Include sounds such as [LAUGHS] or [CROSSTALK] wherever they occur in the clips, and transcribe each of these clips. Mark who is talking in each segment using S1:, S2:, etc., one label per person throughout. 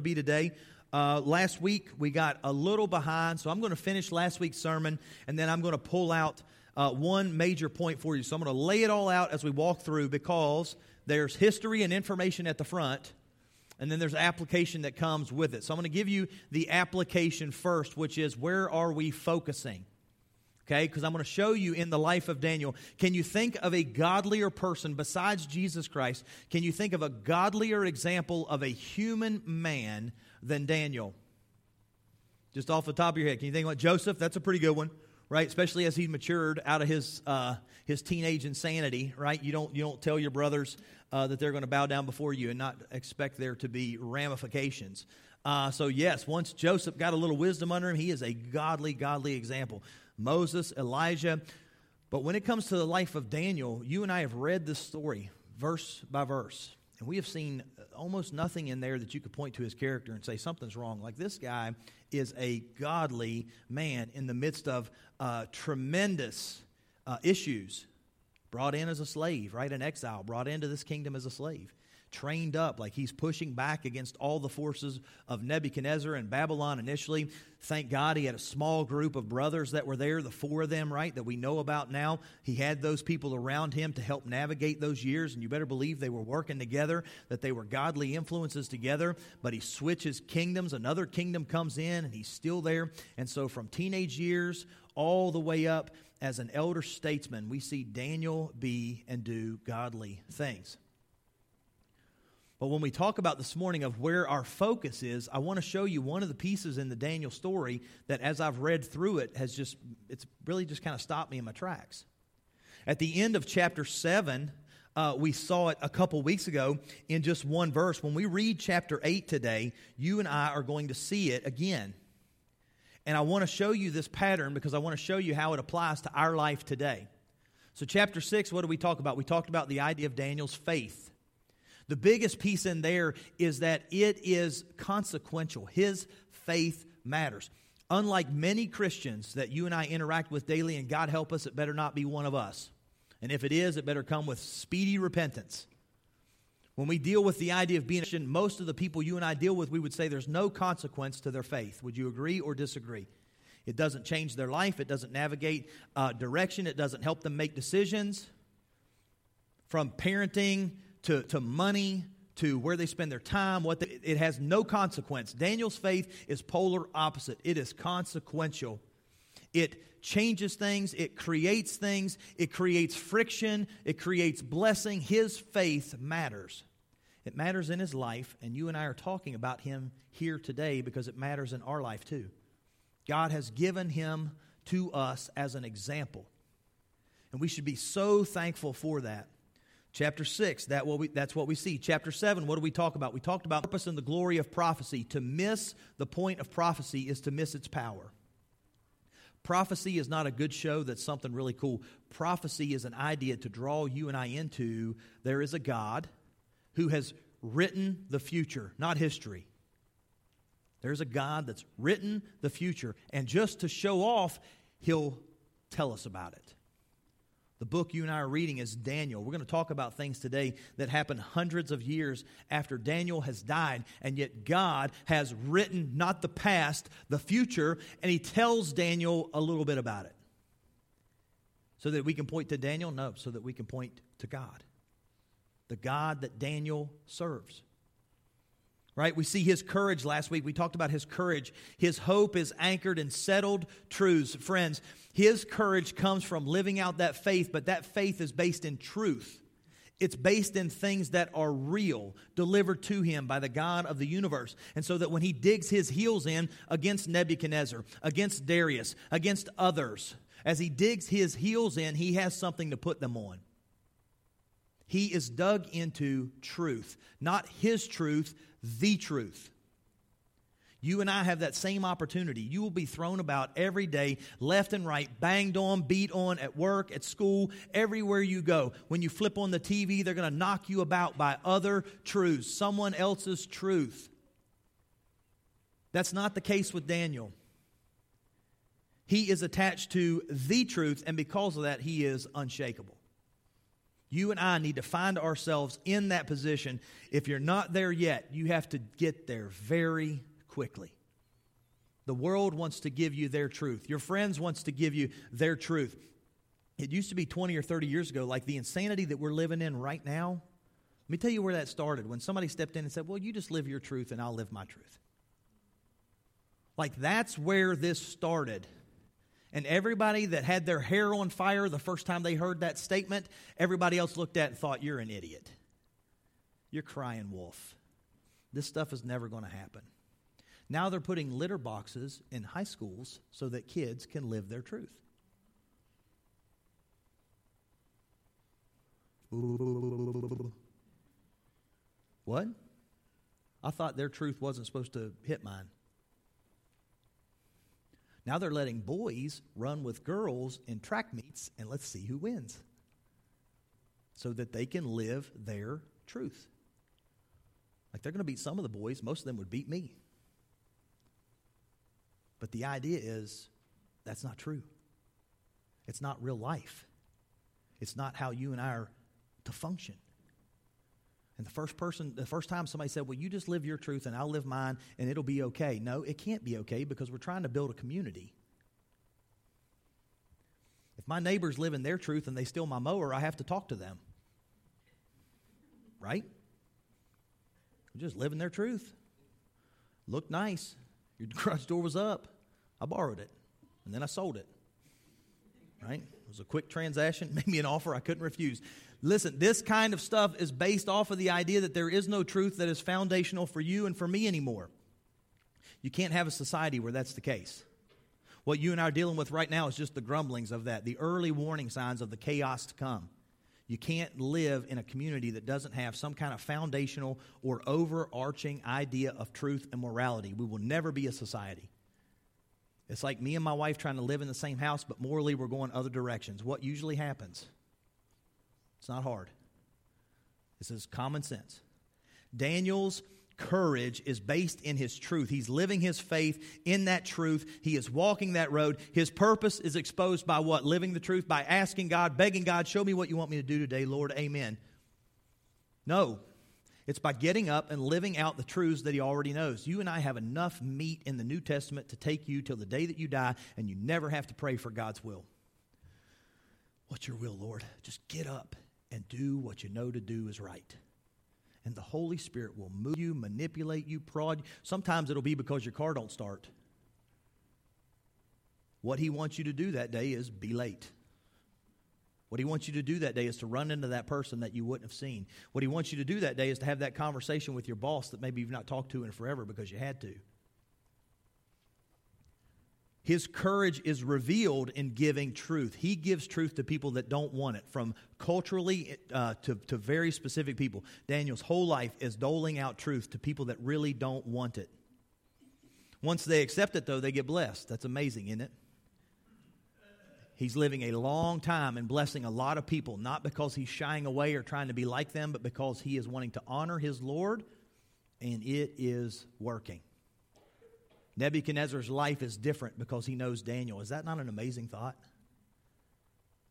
S1: be today. Uh, last week we got a little behind, so I'm going to finish last week's sermon and then I'm going to pull out uh, one major point for you. So I'm going to lay it all out as we walk through because there's history and information at the front, and then there's application that comes with it. So I'm going to give you the application first, which is where are we focusing? Okay? Because I'm going to show you in the life of Daniel. Can you think of a godlier person besides Jesus Christ? Can you think of a godlier example of a human man than Daniel? Just off the top of your head, can you think about Joseph? That's a pretty good one, right? Especially as he matured out of his uh, his teenage insanity, right? You don't you don't tell your brothers uh, that they're going to bow down before you and not expect there to be ramifications. Uh, so yes, once Joseph got a little wisdom under him, he is a godly, godly example. Moses, Elijah. But when it comes to the life of Daniel, you and I have read this story verse by verse. And we have seen almost nothing in there that you could point to his character and say something's wrong. Like this guy is a godly man in the midst of uh, tremendous uh, issues. Brought in as a slave, right? In exile, brought into this kingdom as a slave trained up, like he's pushing back against all the forces of Nebuchadnezzar and Babylon initially. Thank God he had a small group of brothers that were there, the four of them, right, that we know about now. He had those people around him to help navigate those years, and you better believe they were working together, that they were godly influences together. But he switches kingdoms, another kingdom comes in, and he's still there. And so from teenage years all the way up as an elder statesman, we see Daniel be and do godly things. But when we talk about this morning of where our focus is, I want to show you one of the pieces in the Daniel story that as I've read through it has just it's really just kind of stopped me in my tracks. At the end of chapter 7, uh, we saw it a couple weeks ago in just one verse. When we read chapter 8 today, you and I are going to see it again. And I want to show you this pattern because I want to show you how it applies to our life today. So, chapter 6, what do we talk about? We talked about the idea of Daniel's faith. The biggest piece in there is that it is consequential. His faith matters. Unlike many Christians that you and I interact with daily, and God help us, it better not be one of us. And if it is, it better come with speedy repentance. When we deal with the idea of being a Christian, most of the people you and I deal with, we would say there's no consequence to their faith. Would you agree or disagree? It doesn't change their life, it doesn't navigate uh, direction, it doesn't help them make decisions. From parenting to, to money, to where they spend their time, what they, it has no consequence. Daniel's faith is polar opposite. It is consequential. It changes things, it creates things, it creates friction, it creates blessing. His faith matters. It matters in his life, and you and I are talking about him here today because it matters in our life too. God has given him to us as an example. And we should be so thankful for that. Chapter 6, that what we, that's what we see. Chapter 7, what do we talk about? We talked about purpose and the glory of prophecy. To miss the point of prophecy is to miss its power. Prophecy is not a good show that's something really cool. Prophecy is an idea to draw you and I into there is a God who has written the future, not history. There's a God that's written the future, and just to show off, he'll tell us about it. The book you and I are reading is Daniel. We're going to talk about things today that happened hundreds of years after Daniel has died, and yet God has written not the past, the future, and He tells Daniel a little bit about it. So that we can point to Daniel? No, so that we can point to God. The God that Daniel serves right? We see his courage last week. We talked about his courage. His hope is anchored in settled truths. Friends, his courage comes from living out that faith, but that faith is based in truth. It's based in things that are real, delivered to him by the God of the universe. And so that when he digs his heels in against Nebuchadnezzar, against Darius, against others, as he digs his heels in, he has something to put them on. He is dug into truth, not his truth, the truth. You and I have that same opportunity. You will be thrown about every day, left and right, banged on, beat on at work, at school, everywhere you go. When you flip on the TV, they're going to knock you about by other truths, someone else's truth. That's not the case with Daniel. He is attached to the truth, and because of that, he is unshakable. You and I need to find ourselves in that position. If you're not there yet, you have to get there very quickly. The world wants to give you their truth. Your friends wants to give you their truth. It used to be 20 or 30 years ago, like the insanity that we're living in right now. Let me tell you where that started. When somebody stepped in and said, Well, you just live your truth and I'll live my truth. Like that's where this started. And everybody that had their hair on fire the first time they heard that statement, everybody else looked at and thought, You're an idiot. You're crying wolf. This stuff is never going to happen. Now they're putting litter boxes in high schools so that kids can live their truth. What? I thought their truth wasn't supposed to hit mine. Now they're letting boys run with girls in track meets, and let's see who wins. So that they can live their truth. Like they're going to beat some of the boys, most of them would beat me. But the idea is that's not true. It's not real life. It's not how you and I are to function. And the first person, the first time somebody said, Well, you just live your truth and I'll live mine and it'll be okay. No, it can't be okay because we're trying to build a community. If my neighbors live in their truth and they steal my mower, I have to talk to them. Right? Just living their truth. Look nice. Your [LAUGHS] garage door was up. I borrowed it. And then I sold it. Right? It was a quick transaction, [LAUGHS] made me an offer I couldn't refuse. Listen, this kind of stuff is based off of the idea that there is no truth that is foundational for you and for me anymore. You can't have a society where that's the case. What you and I are dealing with right now is just the grumblings of that, the early warning signs of the chaos to come. You can't live in a community that doesn't have some kind of foundational or overarching idea of truth and morality. We will never be a society. It's like me and my wife trying to live in the same house, but morally we're going other directions. What usually happens? It's not hard. This is common sense. Daniel's courage is based in his truth. He's living his faith in that truth. He is walking that road. His purpose is exposed by what? Living the truth, by asking God, begging God, show me what you want me to do today, Lord. Amen. No. It's by getting up and living out the truths that he already knows. You and I have enough meat in the New Testament to take you till the day that you die, and you never have to pray for God's will. What's your will, Lord? Just get up and do what you know to do is right. And the Holy Spirit will move you, manipulate you, prod. Sometimes it'll be because your car don't start. What he wants you to do that day is be late. What he wants you to do that day is to run into that person that you wouldn't have seen. What he wants you to do that day is to have that conversation with your boss that maybe you've not talked to in forever because you had to. His courage is revealed in giving truth. He gives truth to people that don't want it, from culturally uh, to, to very specific people. Daniel's whole life is doling out truth to people that really don't want it. Once they accept it, though, they get blessed. That's amazing, isn't it? He's living a long time and blessing a lot of people, not because he's shying away or trying to be like them, but because he is wanting to honor his Lord, and it is working. Nebuchadnezzar's life is different because he knows Daniel. Is that not an amazing thought?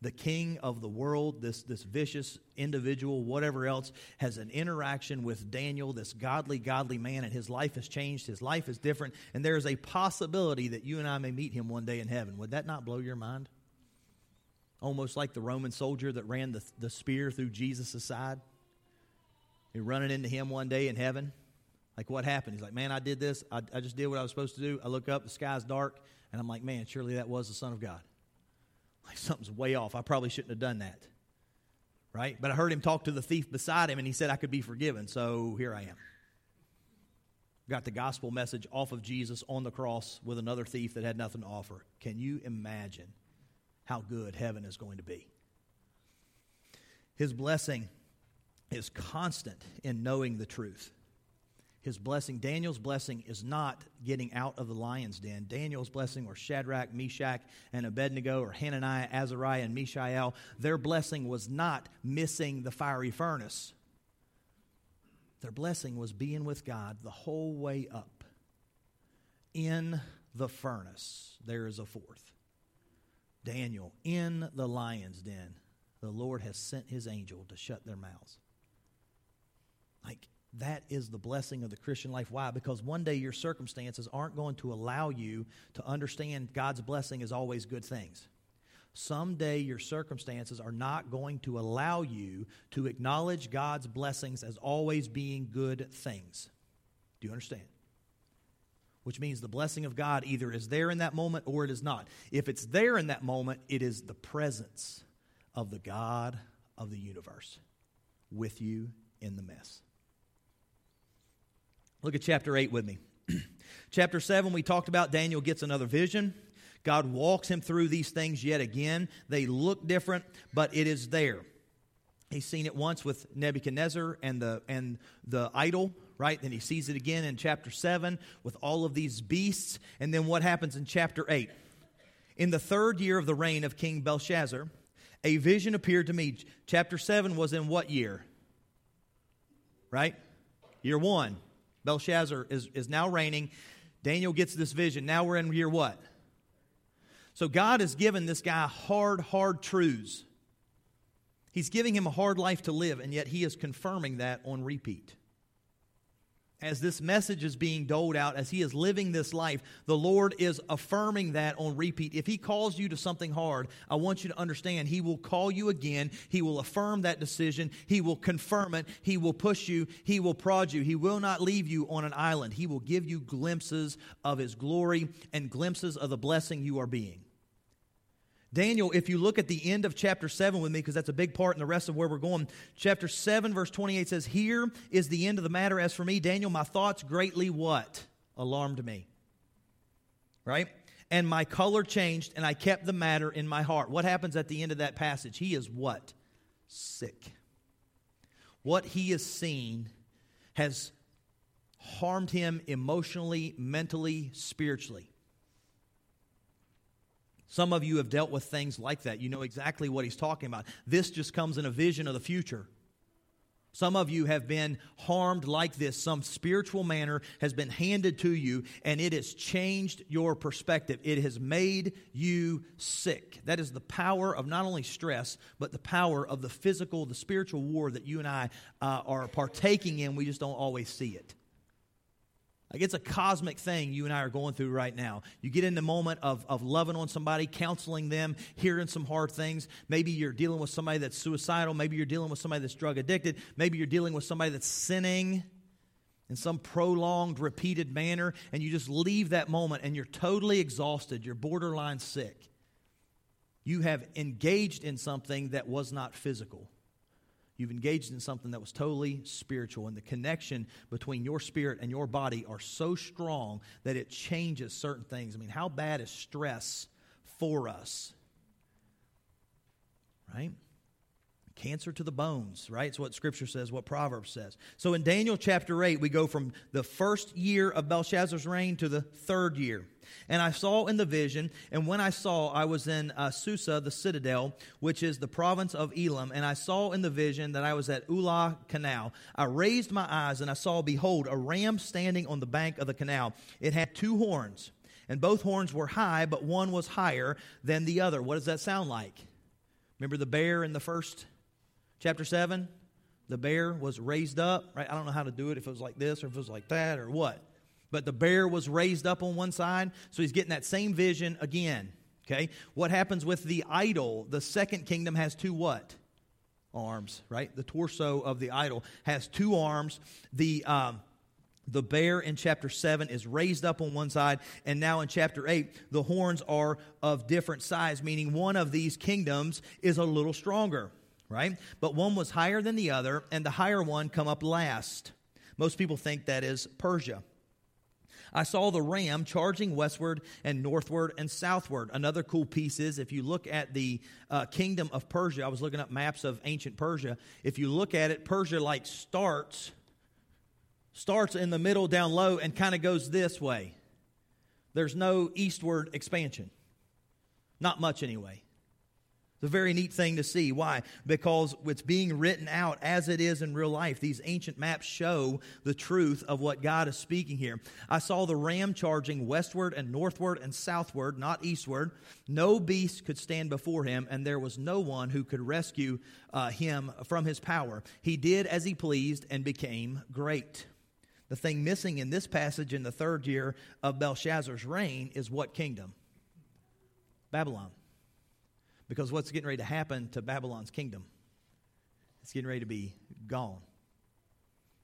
S1: The king of the world, this, this vicious individual, whatever else, has an interaction with Daniel, this godly, godly man, and his life has changed. His life is different, and there is a possibility that you and I may meet him one day in heaven. Would that not blow your mind? Almost like the Roman soldier that ran the, the spear through Jesus' side. You're running into him one day in heaven. Like, what happened? He's like, man, I did this. I, I just did what I was supposed to do. I look up, the sky's dark, and I'm like, man, surely that was the Son of God. Like, something's way off. I probably shouldn't have done that. Right? But I heard him talk to the thief beside him, and he said I could be forgiven. So here I am. Got the gospel message off of Jesus on the cross with another thief that had nothing to offer. Can you imagine how good heaven is going to be? His blessing is constant in knowing the truth his blessing. Daniel's blessing is not getting out of the lion's den. Daniel's blessing, or Shadrach, Meshach, and Abednego, or Hananiah, Azariah, and Mishael, their blessing was not missing the fiery furnace. Their blessing was being with God the whole way up. In the furnace, there is a fourth. Daniel, in the lion's den. the Lord has sent his angel to shut their mouths. Like, that is the blessing of the Christian life. Why? Because one day your circumstances aren't going to allow you to understand God's blessing is always good things. Someday your circumstances are not going to allow you to acknowledge God's blessings as always being good things. Do you understand? Which means the blessing of God either is there in that moment or it is not. If it's there in that moment, it is the presence of the God of the universe with you in the mess. Look at chapter 8 with me. [CLEARS THROAT] chapter 7, we talked about Daniel gets another vision. God walks him through these things yet again. They look different, but it is there. He's seen it once with Nebuchadnezzar and the, and the idol, right? Then he sees it again in chapter 7 with all of these beasts. And then what happens in chapter 8? In the third year of the reign of King Belshazzar, a vision appeared to me. Chapter 7 was in what year? Right? Year 1. Belshazzar is, is now reigning. Daniel gets this vision. Now we're in year what? So God has given this guy hard, hard truths. He's giving him a hard life to live, and yet he is confirming that on repeat as this message is being doled out, as he is living this life, the Lord is affirming that on repeat. If he calls you to something hard, I want you to understand he will call you again. He will affirm that decision. He will confirm it. He will push you. He will prod you. He will not leave you on an island. He will give you glimpses of his glory and glimpses of the blessing you are being. Daniel, if you look at the end of chapter 7 with me, because that's a big part in the rest of where we're going, chapter 7, verse 28 says, Here is the end of the matter. As for me, Daniel, my thoughts greatly what? Alarmed me. Right? And my color changed, and I kept the matter in my heart. What happens at the end of that passage? He is what? Sick. What he has seen has harmed him emotionally, mentally, spiritually. Some of you have dealt with things like that. You know exactly what he's talking about. This just comes in a vision of the future. Some of you have been harmed like this. Some spiritual manner has been handed to you, and it has changed your perspective. It has made you sick. That is the power of not only stress, but the power of the physical, the spiritual war that you and I uh, are partaking in. We just don't always see it. Like it's a cosmic thing you and I are going through right now. You get in the moment of, of loving on somebody, counseling them, hearing some hard things. Maybe you're dealing with somebody that's suicidal. Maybe you're dealing with somebody that's drug addicted. Maybe you're dealing with somebody that's sinning in some prolonged, repeated manner. And you just leave that moment and you're totally exhausted. You're borderline sick. You have engaged in something that was not physical. You've engaged in something that was totally spiritual, and the connection between your spirit and your body are so strong that it changes certain things. I mean, how bad is stress for us? Right? Cancer to the bones, right? It's what Scripture says, what Proverbs says. So in Daniel chapter 8, we go from the first year of Belshazzar's reign to the third year. And I saw in the vision, and when I saw, I was in uh, Susa, the citadel, which is the province of Elam, and I saw in the vision that I was at Ulai Canal. I raised my eyes, and I saw, behold, a ram standing on the bank of the canal. It had two horns, and both horns were high, but one was higher than the other. What does that sound like? Remember the bear in the first chapter 7? The bear was raised up, right? I don't know how to do it if it was like this or if it was like that or what but the bear was raised up on one side, so he's getting that same vision again. Okay? What happens with the idol? The second kingdom has two what? Arms, right? The torso of the idol has two arms. The um, the bear in chapter 7 is raised up on one side, and now in chapter 8, the horns are of different size, meaning one of these kingdoms is a little stronger, right? But one was higher than the other, and the higher one come up last. Most people think that is Persia. I saw the ram charging westward and northward and southward. Another cool piece is if you look at the uh, kingdom of Persia, I was looking up maps of ancient Persia. If you look at it, Persia like starts starts in the middle down low and kind of goes this way. There's no eastward expansion. Not much anyway. It's a very neat thing to see. Why? Because it's being written out as it is in real life. These ancient maps show the truth of what God is speaking here. I saw the ram charging westward and northward and southward, not eastward. No beast could stand before him, and there was no one who could rescue uh, him from his power. He did as he pleased and became great. The thing missing in this passage in the third year of Belshazzar's reign is what kingdom? Babylon. Because what's getting ready to happen to Babylon's kingdom? It's getting ready to be gone.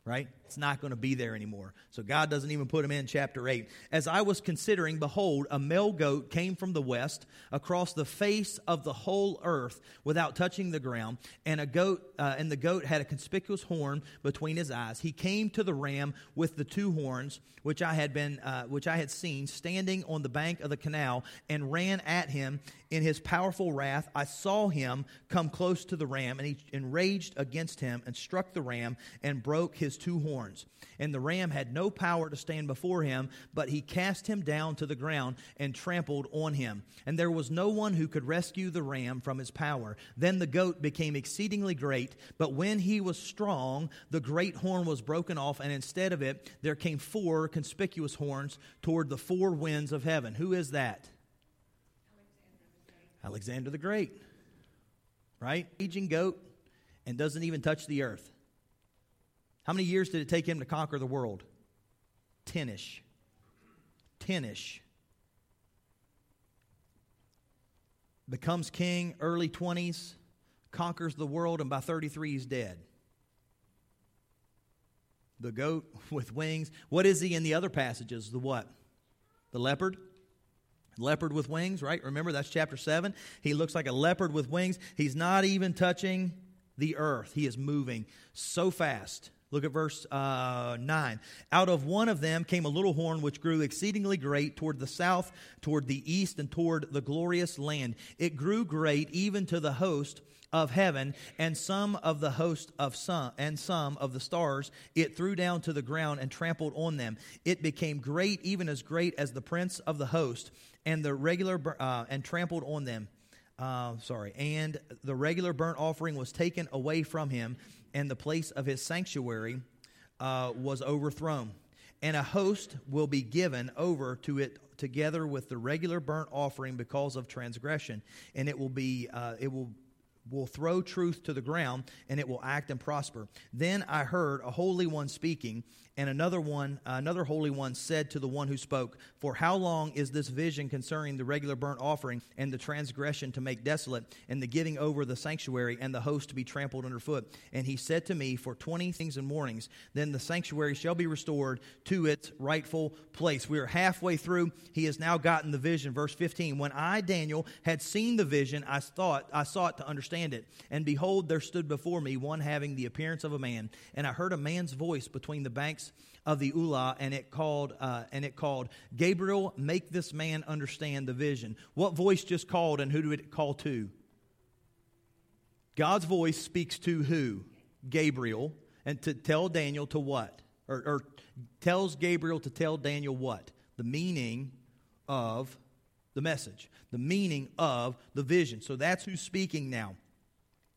S1: Right? It's not going to be there anymore. So God doesn't even put him in chapter 8. As I was considering, behold, a male goat came from the west across the face of the whole earth without touching the ground, and a goat uh, and the goat had a conspicuous horn between his eyes. He came to the ram with the two horns, which I had been uh, which I had seen standing on the bank of the canal, and ran at him in his powerful wrath. I saw him come close to the ram, and he enraged against him and struck the ram and broke his two horns horns. And the ram had no power to stand before him, but he cast him down to the ground and trampled on him. And there was no one who could rescue the ram from his power. Then the goat became exceedingly great, but when he was strong, the great horn was broken off, and instead of it, there came four conspicuous horns toward the four winds of heaven. Who is that? Alexander the Great. Right? Aging goat and doesn't even touch the earth. How many years did it take him to conquer the world? Tenish. Tenish. Becomes king, early 20s, conquers the world, and by 33 he's dead. The goat [LAUGHS] with wings. What is he in the other passages? The what? The leopard? Leopard with wings, right? Remember, that's chapter 7. He looks like a leopard with wings. He's not even touching the earth, he is moving so fast. Look at verse uh, 9. Out of one of them came a little horn which grew exceedingly great toward the south, toward the east, and toward the glorious land. It grew great even to the host of heaven, and some of the host of sun, and some of the stars it threw down to the ground and trampled on them. It became great, even as great as the prince of the host, and the regular uh, and trampled on them. Uh, sorry, and the regular burnt offering was taken away from him and the place of his sanctuary uh, was overthrown. And a host will be given over to it together with the regular burnt offering because of transgression, and it will be uh, it will will throw truth to the ground and it will act and prosper. Then I heard a holy one speaking, and another one, another holy one said to the one who spoke, For how long is this vision concerning the regular burnt offering and the transgression to make desolate, and the giving over the sanctuary and the host to be trampled underfoot? And he said to me, For twenty things and mornings, then the sanctuary shall be restored to its rightful place. We are halfway through. He has now gotten the vision. Verse 15. When I, Daniel, had seen the vision, I thought I sought to understand it. And behold, there stood before me one having the appearance of a man, and I heard a man's voice between the banks of the Ulai, and it called, uh, and it called, Gabriel, make this man understand the vision. What voice just called, and who did it call to? God's voice speaks to who? Gabriel, and to tell Daniel to what? Or, or tells Gabriel to tell Daniel what? The meaning of the message, the meaning of the vision. So that's who's speaking now.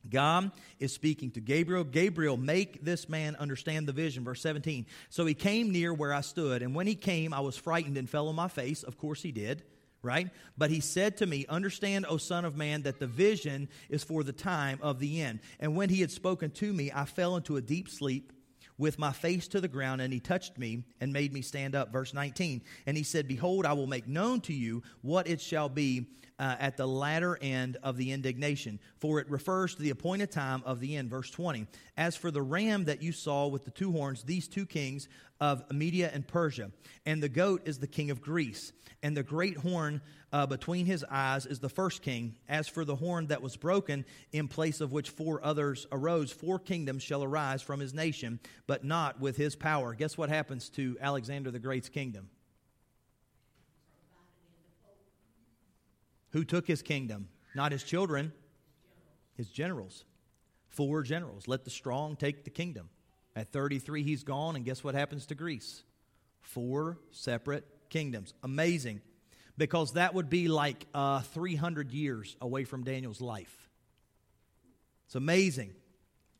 S1: God is speaking to Gabriel. Gabriel, make this man understand the vision. Verse 17. So he came near where I stood, and when he came, I was frightened and fell on my face. Of course he did, right? But he said to me, Understand, O Son of Man, that the vision is for the time of the end. And when he had spoken to me, I fell into a deep sleep with my face to the ground, and he touched me and made me stand up. Verse 19. And he said, Behold, I will make known to you what it shall be uh, at the latter end of the indignation, for it refers to the appointed time of the end. Verse 20. As for the ram that you saw with the two horns, these two kings of Media and Persia, and the goat is the king of Greece, and the great horn uh, between his eyes is the first king. As for the horn that was broken, in place of which four others arose, four kingdoms shall arise from his nation, but not with his power. Guess what happens to Alexander the Great's kingdom? Who took his kingdom? Not his children, his generals. Four generals. Let the strong take the kingdom. At 33, he's gone, and guess what happens to Greece? Four separate kingdoms. Amazing because that would be like uh, 300 years away from Daniel's life. It's amazing.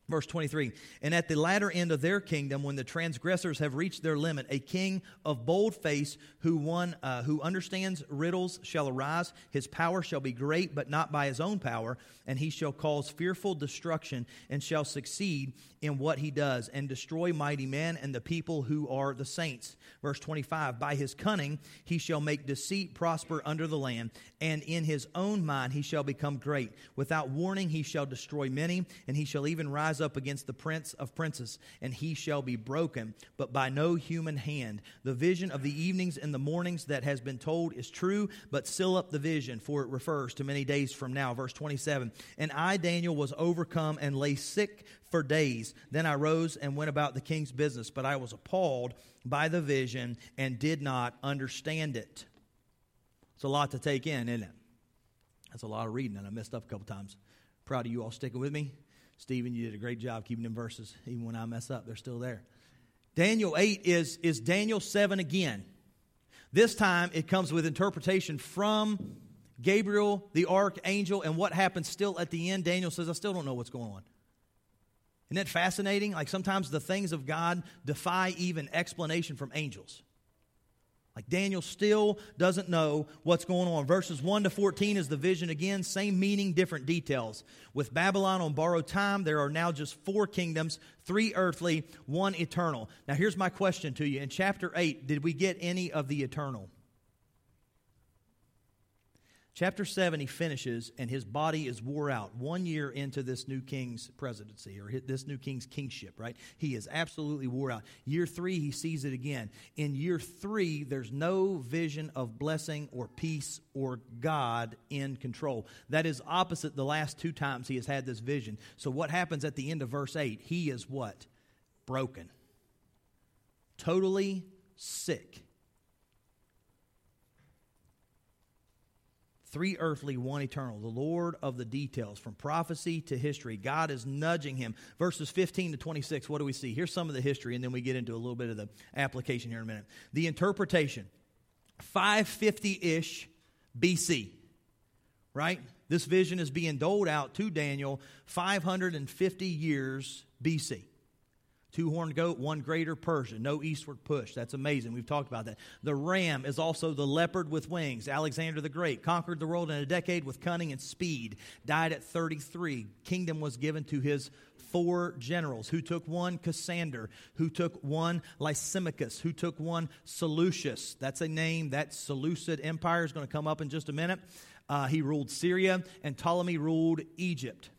S1: Verse 23 And at the latter end of their kingdom, when the transgressors have reached their limit, a king of bold face who, one, uh, who understands riddles shall arise. His power shall be great, but not by his own power. And he shall cause fearful destruction and shall succeed in what he does and destroy mighty men and the people who are the saints. Verse 25 By his cunning he shall make deceit prosper under the land, and in his own mind he shall become great. Without warning he shall destroy many, and he shall even rise rise up against the prince of princes, and he shall be broken, but by no human hand. The vision of the evenings and the mornings that has been told is true, but seal up the vision, for it refers to many days from now. Verse 27 And I, Daniel, was overcome and lay sick for days. Then I rose and went about the king's business, but I was appalled by the vision and did not understand it. It's a lot to take in, isn't it? That's a lot of reading, and I messed up a couple times. Proud of you all sticking with me. Stephen, you did a great job keeping them verses. Even when I mess up, they're still there. Daniel 8 is, is Daniel 7 again. This time it comes with interpretation from Gabriel, the archangel, and what happens still at the end. Daniel says, I still don't know what's going on. Isn't that fascinating? Like sometimes the things of God defy even explanation from angels. Like Daniel still doesn't know what's going on. Verses 1 to 14 is the vision again, same meaning, different details. With Babylon on borrowed time, there are now just four kingdoms three earthly, one eternal. Now, here's my question to you. In chapter 8, did we get any of the eternal? Chapter 7, he finishes, and his body is wore out one year into this new king's presidency or this new king's kingship, right? He is absolutely wore out. Year three, he sees it again. In year three, there's no vision of blessing or peace or God in control. That is opposite the last two times he has had this vision. So, what happens at the end of verse 8? He is what? Broken, totally sick. Three earthly, one eternal. The Lord of the details, from prophecy to history. God is nudging him. Verses 15 to 26, what do we see? Here's some of the history, and then we get into a little bit of the application here in a minute. The interpretation 550 ish BC, right? This vision is being doled out to Daniel 550 years BC. Two horned goat, one greater Persian, no eastward push. That's amazing. We've talked about that. The ram is also the leopard with wings. Alexander the Great conquered the world in a decade with cunning and speed. Died at 33. Kingdom was given to his four generals, who took one Cassander, who took one Lysimachus, who took one Seleucus. That's a name. That Seleucid Empire is going to come up in just a minute. Uh, he ruled Syria, and Ptolemy ruled Egypt.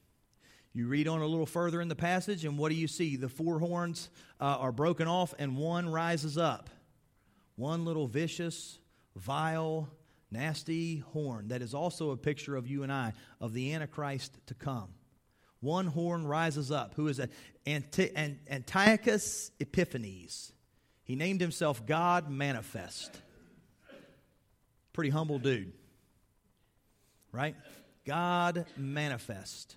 S1: You read on a little further in the passage, and what do you see? The four horns uh, are broken off, and one rises up. One little vicious, vile, nasty horn that is also a picture of you and I, of the Antichrist to come. One horn rises up, who is a, Anti- Antiochus Epiphanes. He named himself God Manifest. Pretty humble dude, right? God Manifest.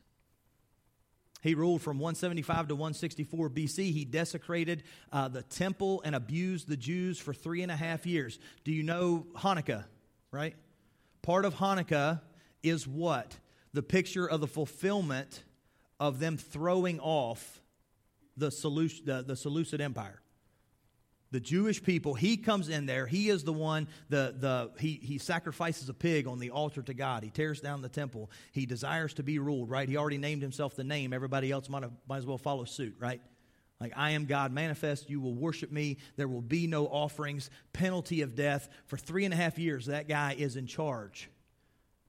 S1: He ruled from 175 to 164 BC. He desecrated uh, the temple and abused the Jews for three and a half years. Do you know Hanukkah, right? Part of Hanukkah is what? The picture of the fulfillment of them throwing off the, Seleucid, the, the Seleucid Empire the Jewish people, he comes in there. He is the one, the, the, he, he sacrifices a pig on the altar to God. He tears down the temple. He desires to be ruled, right? He already named himself the name. Everybody else might, have, might as well follow suit, right? Like, I am God manifest. You will worship me. There will be no offerings. Penalty of death. For three and a half years, that guy is in charge.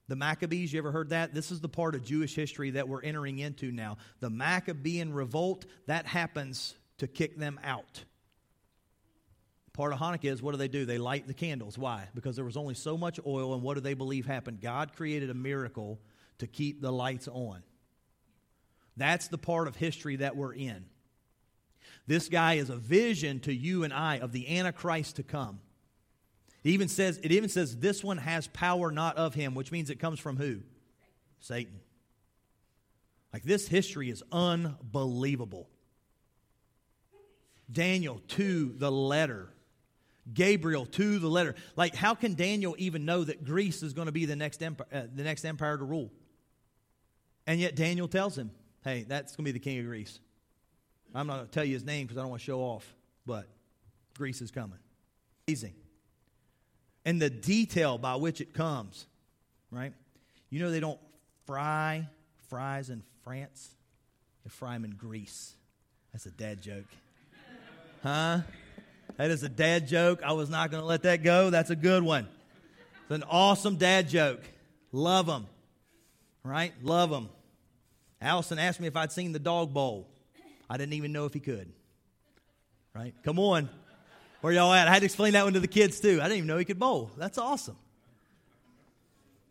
S1: The Maccabees, you ever heard that? This is the part of Jewish history that we're entering into now. The Maccabean revolt, that happens to kick them out. Part of Hanukkah is what do they do? They light the candles. Why? Because there was only so much oil, and what do they believe happened? God created a miracle to keep the lights on. That's the part of history that we're in. This guy is a vision to you and I of the Antichrist to come. It even says, it even says this one has power not of him, which means it comes from who? Satan. Like this history is unbelievable. Daniel to the letter Gabriel to the letter. Like, how can Daniel even know that Greece is going to be the next, empire, uh, the next empire to rule? And yet Daniel tells him, Hey, that's going to be the king of Greece. I'm not going to tell you his name because I don't want to show off, but Greece is coming. Amazing. And the detail by which it comes, right? You know, they don't fry fries in France, they fry them in Greece. That's a dad joke. Huh? That is a dad joke. I was not going to let that go. That's a good one. It's an awesome dad joke. Love them. Right? Love them. Allison asked me if I'd seen the dog bowl. I didn't even know if he could. Right? Come on. Where y'all at? I had to explain that one to the kids too. I didn't even know he could bowl. That's awesome.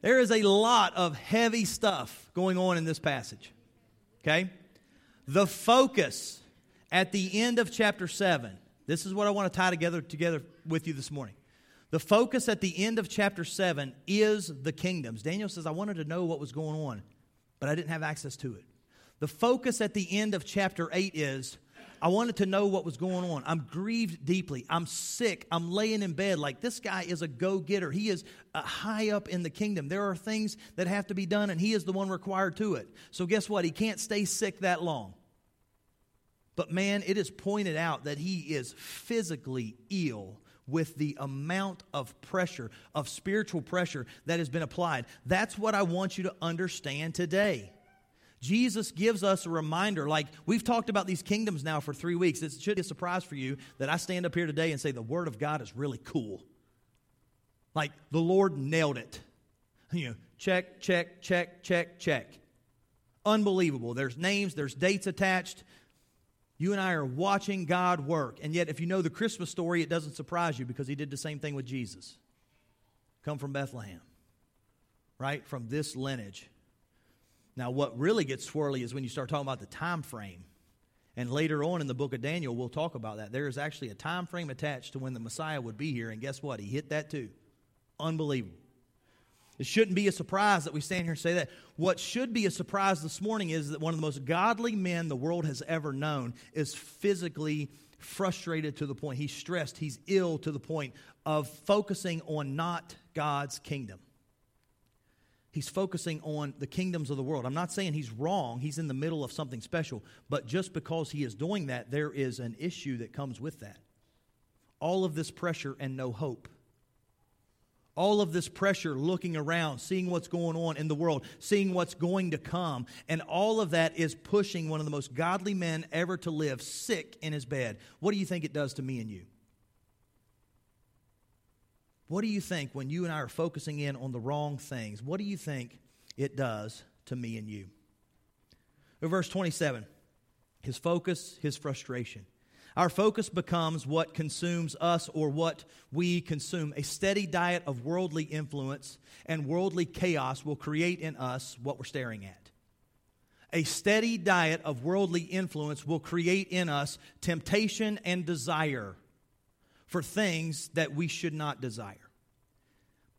S1: There is a lot of heavy stuff going on in this passage. Okay? The focus at the end of chapter 7 this is what I want to tie together together with you this morning. The focus at the end of chapter 7 is the kingdoms. Daniel says, I wanted to know what was going on, but I didn't have access to it. The focus at the end of chapter 8 is I wanted to know what was going on. I'm grieved deeply. I'm sick. I'm laying in bed like this guy is a go getter. He is uh, high up in the kingdom. There are things that have to be done, and he is the one required to it. So, guess what? He can't stay sick that long. But man, it is pointed out that he is physically ill with the amount of pressure, of spiritual pressure that has been applied. That's what I want you to understand today. Jesus gives us a reminder. Like we've talked about these kingdoms now for three weeks. It should be a surprise for you that I stand up here today and say the Word of God is really cool. Like the Lord nailed it. [LAUGHS] You know, check, check, check, check, check. Unbelievable. There's names, there's dates attached. You and I are watching God work. And yet, if you know the Christmas story, it doesn't surprise you because he did the same thing with Jesus. Come from Bethlehem, right? From this lineage. Now, what really gets swirly is when you start talking about the time frame. And later on in the book of Daniel, we'll talk about that. There is actually a time frame attached to when the Messiah would be here. And guess what? He hit that too. Unbelievable. It shouldn't be a surprise that we stand here and say that. What should be a surprise this morning is that one of the most godly men the world has ever known is physically frustrated to the point he's stressed, he's ill to the point of focusing on not God's kingdom. He's focusing on the kingdoms of the world. I'm not saying he's wrong, he's in the middle of something special, but just because he is doing that, there is an issue that comes with that. All of this pressure and no hope all of this pressure looking around, seeing what's going on in the world, seeing what's going to come. And all of that is pushing one of the most godly men ever to live sick in his bed. What do you think it does to me and you? What do you think when you and I are focusing in on the wrong things? What do you think it does to me and you? verse 27 his focus, his frustration. Our focus becomes what consumes us or what we consume. A steady diet of worldly influence and worldly chaos will create in us what we're staring at. A steady diet of worldly influence will create in us temptation and desire for things that we should not desire.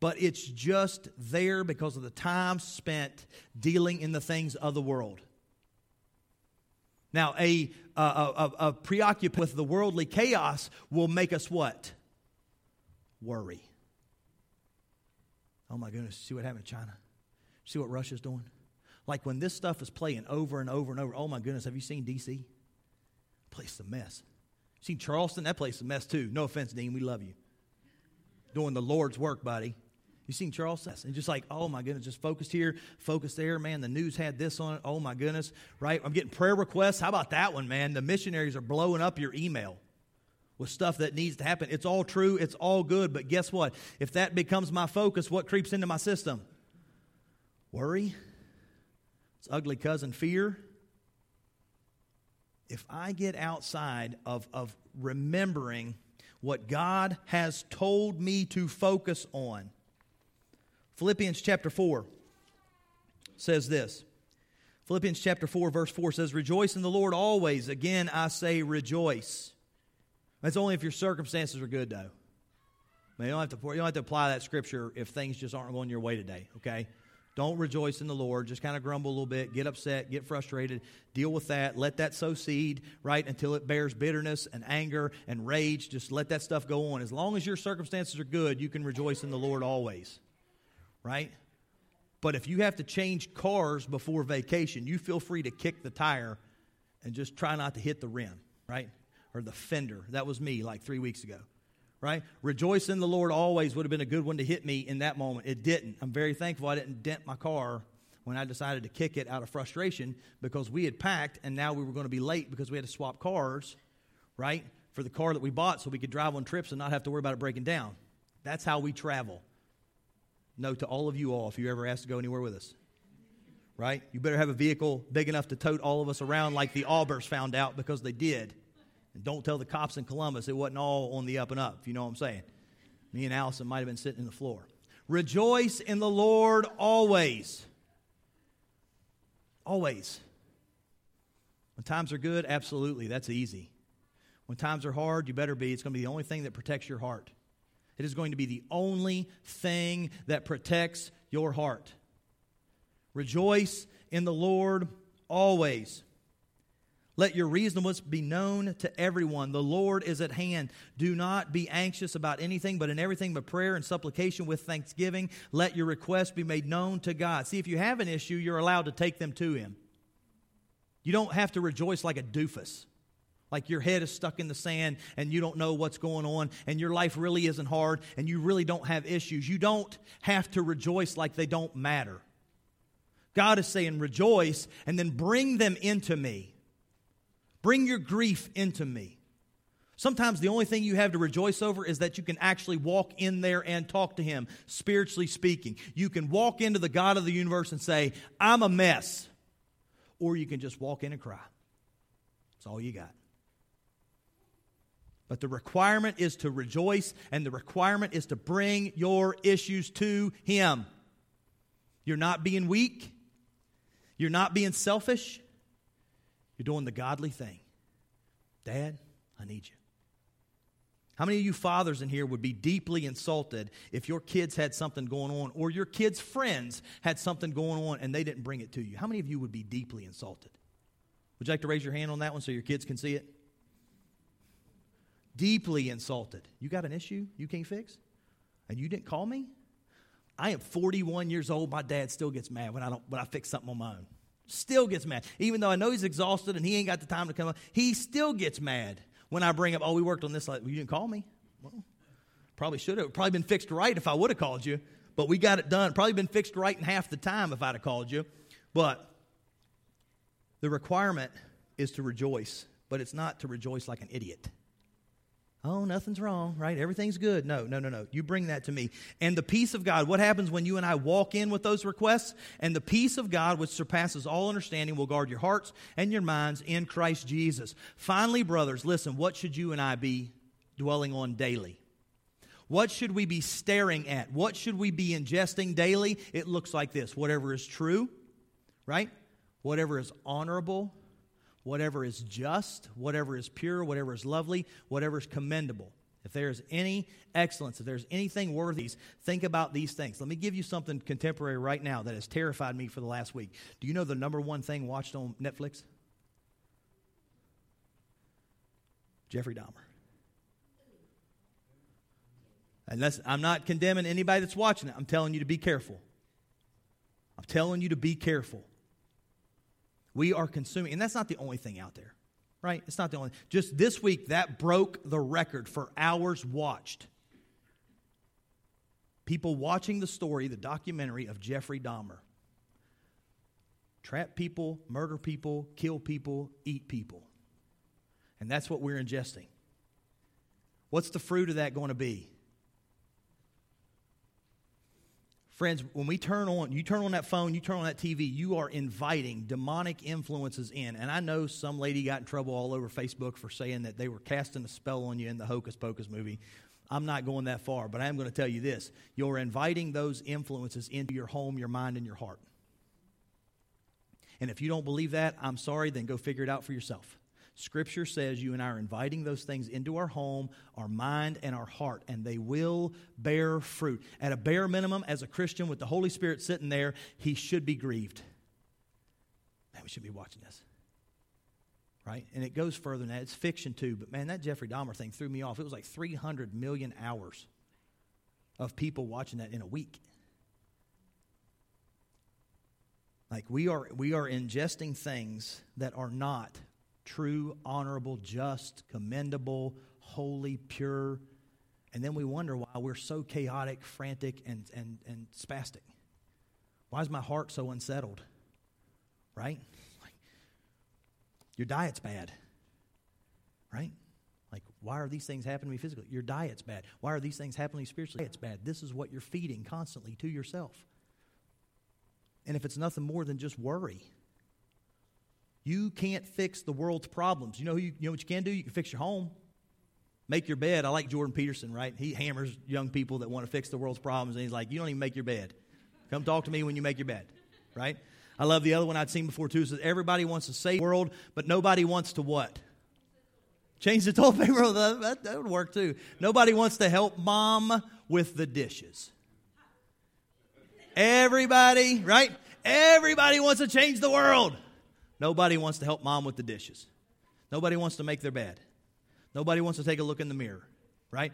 S1: But it's just there because of the time spent dealing in the things of the world. Now, a, a, a, a preoccupation with the worldly chaos will make us what? Worry. Oh my goodness, see what happened in China? See what Russia's doing? Like when this stuff is playing over and over and over, oh my goodness, have you seen DC? Place a mess. Seen Charleston? That place is a mess too. No offense, Dean, we love you. Doing the Lord's work, buddy. You seen Charles And just like, oh my goodness, just focused here, focused there. Man, the news had this on it. Oh my goodness, right? I'm getting prayer requests. How about that one, man? The missionaries are blowing up your email with stuff that needs to happen. It's all true, it's all good, but guess what? If that becomes my focus, what creeps into my system? Worry. It's ugly cousin fear. If I get outside of, of remembering what God has told me to focus on, Philippians chapter 4 says this. Philippians chapter 4, verse 4 says, Rejoice in the Lord always. Again, I say rejoice. That's only if your circumstances are good, though. You, don't have to, you don't have to apply that scripture if things just aren't going your way today, okay? Don't rejoice in the Lord. Just kind of grumble a little bit, get upset, get frustrated, deal with that. Let that sow seed, right, until it bears bitterness and anger and rage. Just let that stuff go on. As long as your circumstances are good, you can rejoice in the Lord always right? But if you have to change cars before vacation, you feel free to kick the tire and just try not to hit the rim, right? Or the fender. That was me like three weeks ago, right? Rejoice in the Lord always would have been a good one to hit me in that moment. It didn't. I'm very thankful I didn't dent my car when I decided to kick it out of frustration because we had packed and now we were going to be late because we had to swap cars, right? For the car that we bought so we could drive on trips and not have to worry about it breaking down. That's how we travel. Note to all of you all if you ever ask to go anywhere with us. Right? You better have a vehicle big enough to tote all of us around like the Aubers found out because they did. And don't tell the cops in Columbus it wasn't all on the up and up, if you know what I'm saying. Me and Allison might have been sitting in the floor. Rejoice in the Lord always. Always. When times are good, absolutely, that's easy. When times are hard, you better be. It's going to be the only thing that protects your heart. It is going to be the only thing that protects your heart. Rejoice in the Lord always. Let your reasonableness be known to everyone. The Lord is at hand. Do not be anxious about anything, but in everything but prayer and supplication with thanksgiving, let your requests be made known to God. See, if you have an issue, you're allowed to take them to Him. You don't have to rejoice like a doofus. Like your head is stuck in the sand and you don't know what's going on and your life really isn't hard and you really don't have issues. You don't have to rejoice like they don't matter. God is saying, rejoice and then bring them into me. Bring your grief into me. Sometimes the only thing you have to rejoice over is that you can actually walk in there and talk to Him, spiritually speaking. You can walk into the God of the universe and say, I'm a mess. Or you can just walk in and cry. That's all you got. But the requirement is to rejoice, and the requirement is to bring your issues to Him. You're not being weak, you're not being selfish, you're doing the godly thing. Dad, I need you. How many of you fathers in here would be deeply insulted if your kids had something going on or your kids' friends had something going on and they didn't bring it to you? How many of you would be deeply insulted? Would you like to raise your hand on that one so your kids can see it? Deeply insulted. You got an issue you can't fix? And you didn't call me? I am 41 years old. My dad still gets mad when I don't when I fix something on my own. Still gets mad. Even though I know he's exhausted and he ain't got the time to come up, he still gets mad when I bring up, oh, we worked on this. Like, well, you didn't call me? Well, probably should have. Probably been fixed right if I would have called you. But we got it done. Probably been fixed right in half the time if I'd have called you. But the requirement is to rejoice, but it's not to rejoice like an idiot oh, nothing's wrong, right? Everything's good. No, no, no, no. You bring that to me. And the peace of God, what happens when you and I walk in with those requests? And the peace of God, which surpasses all understanding, will guard your hearts and your minds in Christ Jesus. Finally, brothers, listen, what should you and I be dwelling on daily? What should we be staring at? What should we be ingesting daily? It looks like this whatever is true, right? Whatever is honorable, whatever is just, whatever is pure, whatever is lovely, whatever is commendable. If there's any excellence, if there's anything worthy, think about these things. Let me give you something contemporary right now that has terrified me for the last week. Do you know the number one thing watched on Netflix? Jeffrey Dahmer. That's, I'm not condemning anybody that's watching it. I'm telling you to be careful. I'm telling you to be careful. We are consuming, and that's not the only thing out there, right? It's not the only. Just this week, that broke the record for hours watched. People watching the story, the documentary of Jeffrey Dahmer. Trap people, murder people, kill people, eat people. And that's what we're ingesting. What's the fruit of that going to be? Friends, when we turn on, you turn on that phone, you turn on that TV, you are inviting demonic influences in. And I know some lady got in trouble all over Facebook for saying that they were casting a spell on you in the Hocus Pocus movie. I'm not going that far, but I am going to tell you this. You're inviting those influences into your home, your mind, and your heart. And if you don't believe that, I'm sorry, then go figure it out for yourself. Scripture says you and I are inviting those things into our home, our mind, and our heart, and they will bear fruit. At a bare minimum, as a Christian with the Holy Spirit sitting there, he should be grieved. Man, we should be watching this. Right? And it goes further than that. It's fiction too, but man, that Jeffrey Dahmer thing threw me off. It was like 300 million hours of people watching that in a week. Like we are we are ingesting things that are not true, honorable, just, commendable, holy, pure. And then we wonder why we're so chaotic, frantic, and, and, and spastic. Why is my heart so unsettled? Right? Like, your diet's bad. Right? Like, why are these things happening to me physically? Your diet's bad. Why are these things happening spiritually? It's bad. This is what you're feeding constantly to yourself. And if it's nothing more than just worry, you can't fix the world's problems. You know, you, you know what you can do? You can fix your home. Make your bed. I like Jordan Peterson, right? He hammers young people that want to fix the world's problems, and he's like, You don't even make your bed. Come talk to me when you make your bed, right? I love the other one I'd seen before too. It Says everybody wants to save the world, but nobody wants to what? Change the toilet paper. That, that would work too. Nobody wants to help mom with the dishes. Everybody, right? Everybody wants to change the world. Nobody wants to help mom with the dishes. Nobody wants to make their bed. Nobody wants to take a look in the mirror, right?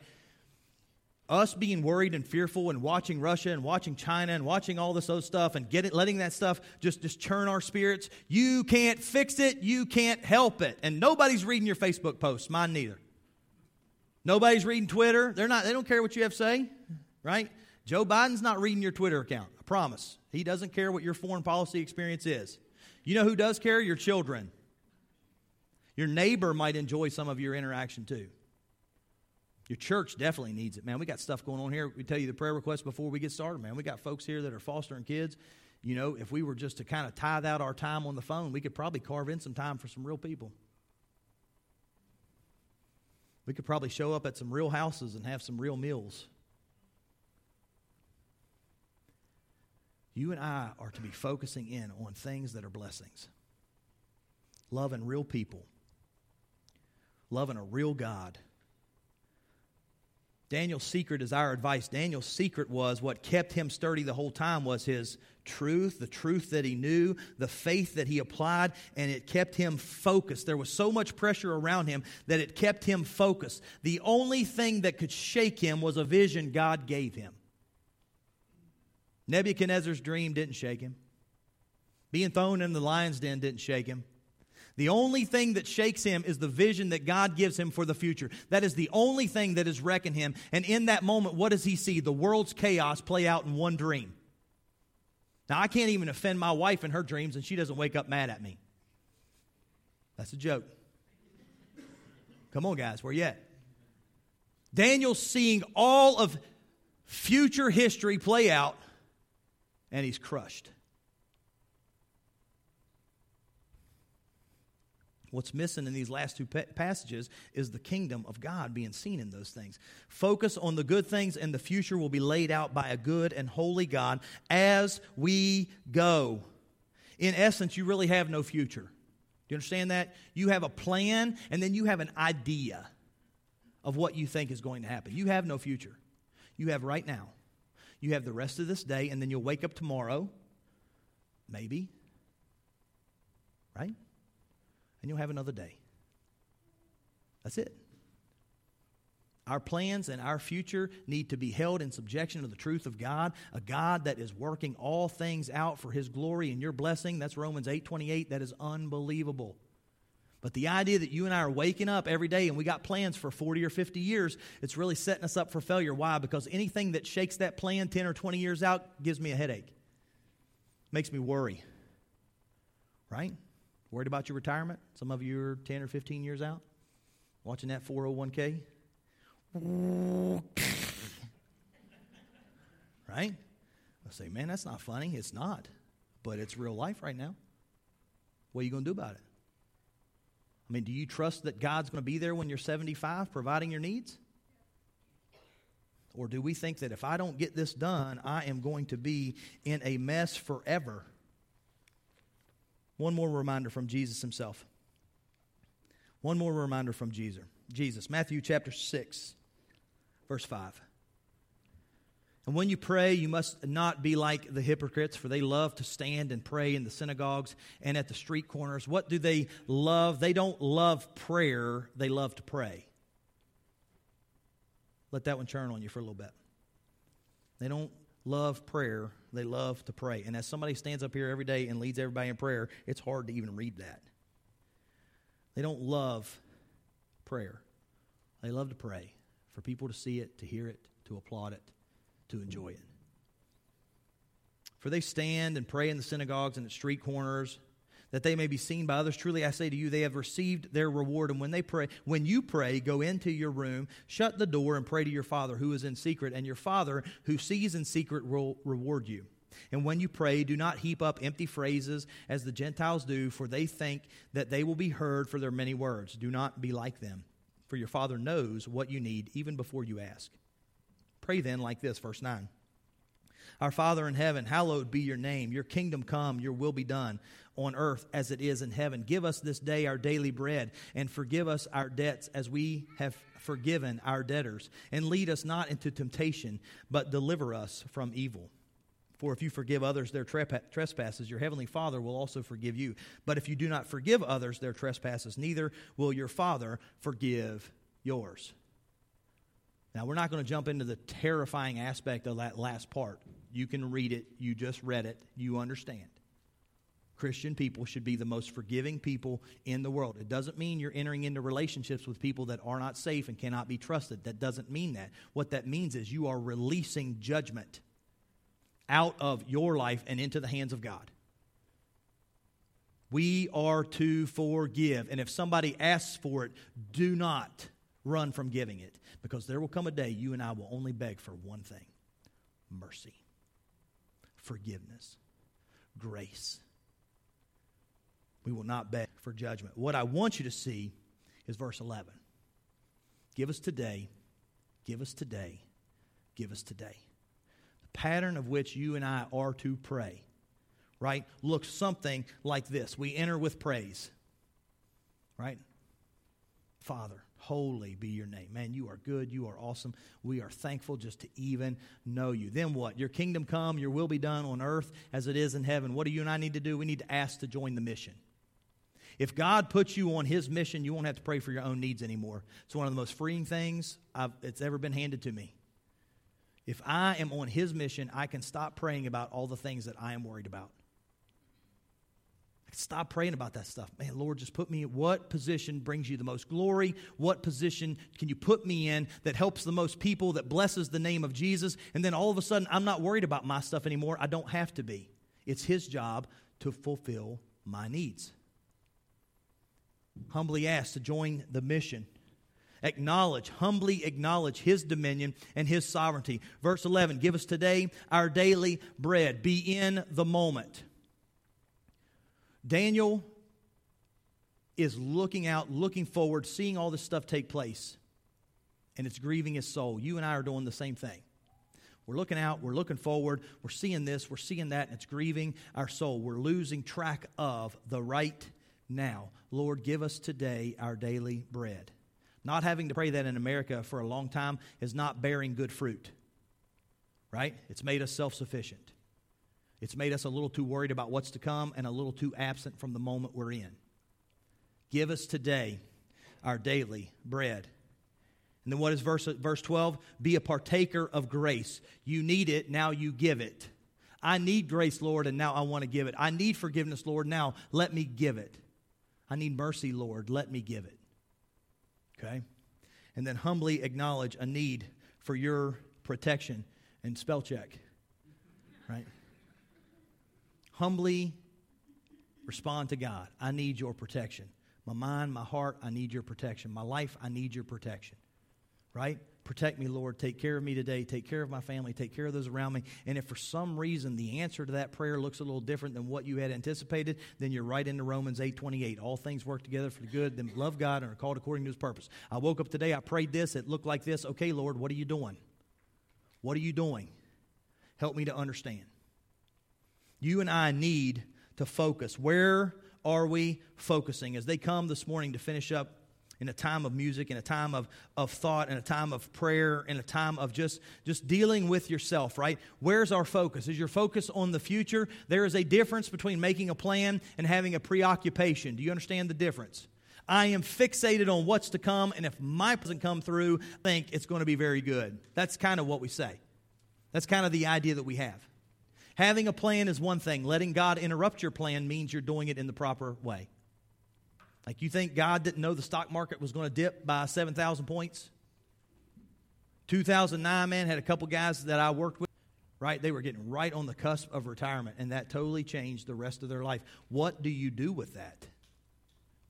S1: Us being worried and fearful and watching Russia and watching China and watching all this other stuff and get it, letting that stuff just, just churn our spirits. You can't fix it. You can't help it. And nobody's reading your Facebook posts. Mine neither. Nobody's reading Twitter. They're not, they don't care what you have to say, right? Joe Biden's not reading your Twitter account. I promise. He doesn't care what your foreign policy experience is. You know who does care? Your children. Your neighbor might enjoy some of your interaction too. Your church definitely needs it, man. We got stuff going on here. We tell you the prayer request before we get started, man. We got folks here that are fostering kids. You know, if we were just to kind of tithe out our time on the phone, we could probably carve in some time for some real people. We could probably show up at some real houses and have some real meals. You and I are to be focusing in on things that are blessings. Loving real people. Loving a real God. Daniel's secret is our advice. Daniel's secret was what kept him sturdy the whole time was his truth, the truth that he knew, the faith that he applied, and it kept him focused. There was so much pressure around him that it kept him focused. The only thing that could shake him was a vision God gave him. Nebuchadnezzar's dream didn't shake him. Being thrown in the lion's den didn't shake him. The only thing that shakes him is the vision that God gives him for the future. That is the only thing that is wrecking him. And in that moment, what does he see? The world's chaos play out in one dream. Now, I can't even offend my wife in her dreams, and she doesn't wake up mad at me. That's a joke. Come on, guys, where you at? Daniel's seeing all of future history play out and he's crushed. What's missing in these last two passages is the kingdom of God being seen in those things. Focus on the good things, and the future will be laid out by a good and holy God as we go. In essence, you really have no future. Do you understand that? You have a plan, and then you have an idea of what you think is going to happen. You have no future. You have right now. You have the rest of this day, and then you'll wake up tomorrow, maybe, right? And you'll have another day. That's it. Our plans and our future need to be held in subjection to the truth of God, a God that is working all things out for his glory and your blessing. That's Romans 8:28. That is unbelievable. But the idea that you and I are waking up every day and we got plans for 40 or 50 years, it's really setting us up for failure. Why? Because anything that shakes that plan 10 or 20 years out gives me a headache, makes me worry. Right? Worried about your retirement? Some of you are 10 or 15 years out, watching that 401k. right? I say, man, that's not funny. It's not. But it's real life right now. What are you going to do about it? I mean, do you trust that God's going to be there when you're 75 providing your needs? Or do we think that if I don't get this done, I am going to be in a mess forever? One more reminder from Jesus himself. One more reminder from Jesus. Jesus, Matthew chapter 6, verse 5. And when you pray, you must not be like the hypocrites, for they love to stand and pray in the synagogues and at the street corners. What do they love? They don't love prayer, they love to pray. Let that one churn on you for a little bit. They don't love prayer, They love to pray. And as somebody stands up here every day and leads everybody in prayer, it's hard to even read that. They don't love prayer. They love to pray for people to see it, to hear it, to applaud it, to enjoy it. For they stand and pray in the synagogues and at street corners that they may be seen by others. Truly I say to you, they have received their reward. And when they pray, when you pray, go into your room, shut the door, and pray to your Father who is in secret, and your Father who sees in secret will reward you. And when you pray, do not heap up empty phrases as the Gentiles do, for they think that they will be heard for their many words. Do not be like them, for your Father knows what you need even before you ask. Pray then like this, verse 9. Our Father in heaven, hallowed be your name. Your kingdom come, your will be done on earth as it is in heaven. Give us this day our daily bread, and forgive us our debts as we have forgiven our debtors. And lead us not into temptation, but deliver us from evil. For if you forgive others their trespasses, your heavenly Father will also forgive you. But if you do not forgive others their trespasses, neither will your Father forgive yours. Now, we're not going to jump into the terrifying aspect of that last part. You can read it, you just read it, you understand. Christian people should be the most forgiving people in the world. It doesn't mean you're entering into relationships with people that are not safe and cannot be trusted. That doesn't mean that. What that means is you are releasing judgment out of your life and into the hands of God. We are to forgive. And if somebody asks for it, do not run from giving it because there will come a day you and I will only beg for one thing mercy, forgiveness, grace. We will not beg for judgment. What I want you to see is verse 11. Give us today, give us today, give us today. The pattern of which you and I are to pray, right, looks something like this. We enter with praise, right? Father, holy be your name. Man, you are good. You are awesome. We are thankful just to even know you. Then what? Your kingdom come, your will be done on earth as it is in heaven. What do you and I need to do? We need to ask to join the mission. If God puts you on His mission, you won't have to pray for your own needs anymore. It's one of the most freeing things I've, it's ever been handed to me. If I am on His mission, I can stop praying about all the things that I am worried about. Stop praying about that stuff. Man, Lord, just put me in what position brings you the most glory? What position can you put me in that helps the most people, that blesses the name of Jesus? And then all of a sudden, I'm not worried about my stuff anymore. I don't have to be. It's His job to fulfill my needs humbly ask to join the mission. Acknowledge, humbly acknowledge his dominion and his sovereignty. Verse 11 Give us today our daily bread. Be in the moment. Daniel is looking out, looking forward, seeing all this stuff take place, and it's grieving his soul. You and I are doing the same thing. We're looking out, we're looking forward, we're seeing this, we're seeing that, and it's grieving our soul. We're losing track of the right now. Lord, give us today our daily bread. Not having to pray that in America for a long time is not bearing good fruit, right? It's made us self sufficient. It's made us a little too worried about what's to come and a little too absent from the moment we're in. Give us today our daily bread. And then what is verse, verse 12? Be a partaker of grace. You need it, now you give it. I need grace, Lord, and now I want to give it. I need forgiveness, Lord, now let me give it. I need mercy, Lord. Let me give it. Okay? And then humbly acknowledge a need for your protection and spell check. Right? Humbly respond to God. I need your protection. My mind, my heart, I need your protection. My life, I need your protection. Right? Protect me, Lord. Take care of me today. Take care of my family. Take care of those around me. And if for some reason the answer to that prayer looks a little different than what you had anticipated, then you're right into Romans 8 28. All things work together for the good. Then love God and are called according to his purpose. I woke up today. I prayed this. It looked like this. Okay, Lord, what are you doing? What are you doing? Help me to understand. You and I need to focus. Where are we focusing? As they come this morning to finish up in a time of music, in a time of, of thought, in a time of prayer, in a time of just, just dealing with yourself, right? Where's our focus? Is your focus on the future? There is a difference between making a plan and having a preoccupation. Do you understand the difference? I am fixated on what's to come, and if my doesn't come through, I think it's going to be very good. That's kind of what we say. That's kind of the idea that we have. Having a plan is one thing, letting God interrupt your plan means you're doing it in the proper way. Like you think God didn't know the stock market was going to dip by 7,000 points? 2009, man, had a couple guys that I worked with, right? They were getting right on the cusp of retirement, and that totally changed the rest of their life. What do you do with that?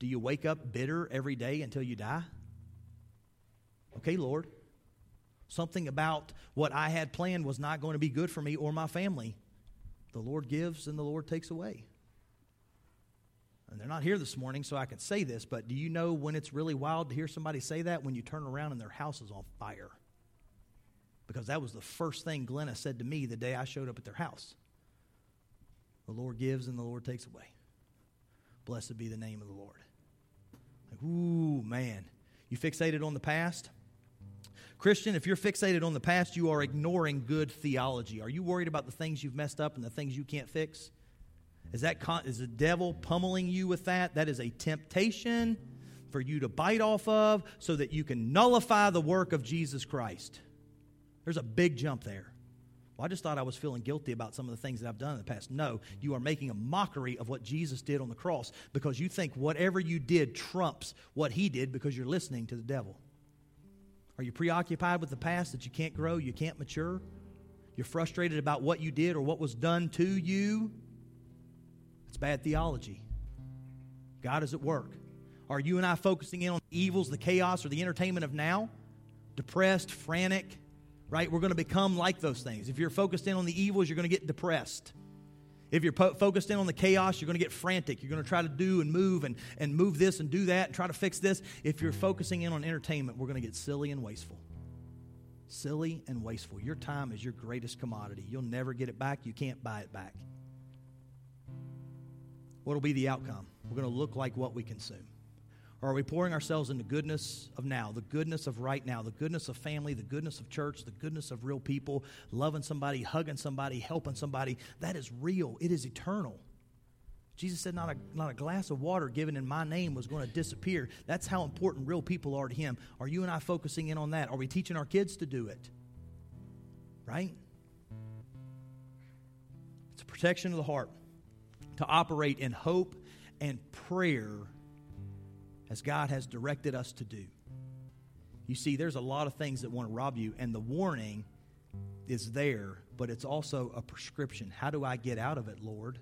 S1: Do you wake up bitter every day until you die? Okay, Lord. Something about what I had planned was not going to be good for me or my family. The Lord gives and the Lord takes away. And they're not here this morning, so I can say this, but do you know when it's really wild to hear somebody say that? When you turn around and their house is on fire. Because that was the first thing Glenna said to me the day I showed up at their house. The Lord gives and the Lord takes away. Blessed be the name of the Lord. Like, ooh, man. You fixated on the past? Christian, if you're fixated on the past, you are ignoring good theology. Are you worried about the things you've messed up and the things you can't fix? Is that con- is the devil pummeling you with that? That is a temptation for you to bite off of so that you can nullify the work of Jesus Christ. There's a big jump there. Well, I just thought I was feeling guilty about some of the things that I've done in the past. No, you are making a mockery of what Jesus did on the cross because you think whatever you did trumps what he did because you're listening to the devil. Are you preoccupied with the past that you can't grow, you can't mature? You're frustrated about what you did or what was done to you? It's bad theology. God is at work. Are you and I focusing in on the evils, the chaos, or the entertainment of now? Depressed, frantic, right? We're going to become like those things. If you're focused in on the evils, you're going to get depressed. If you're po- focused in on the chaos, you're going to get frantic. You're going to try to do and move and, and move this and do that and try to fix this. If you're focusing in on entertainment, we're going to get silly and wasteful. Silly and wasteful. Your time is your greatest commodity. You'll never get it back. You can't buy it back. What will be the outcome? We're going to look like what we consume. Or are we pouring ourselves into goodness of now, the goodness of right now, the goodness of family, the goodness of church, the goodness of real people, loving somebody, hugging somebody, helping somebody? That is real, it is eternal. Jesus said, not a, not a glass of water given in my name was going to disappear. That's how important real people are to Him. Are you and I focusing in on that? Are we teaching our kids to do it? Right? It's a protection of the heart to operate in hope and prayer as God has directed us to do. You see, there's a lot of things that want to rob you, and the warning is there, but it's also a prescription. How do I get out of it, Lord?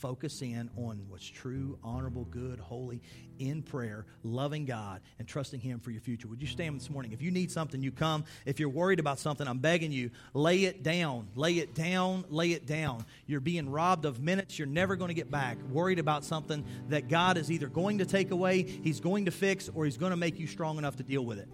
S1: Focus in on what's true, honorable, good, holy, in prayer, loving God, and trusting Him for your future. Would you stand this morning? If you need something, you come. If you're worried about something, I'm begging you, lay it down. Lay it down. Lay it down. You're being robbed of minutes you're never going to get back. Worried about something that God is either going to take away, He's going to fix, or He's going to make you strong enough to deal with it.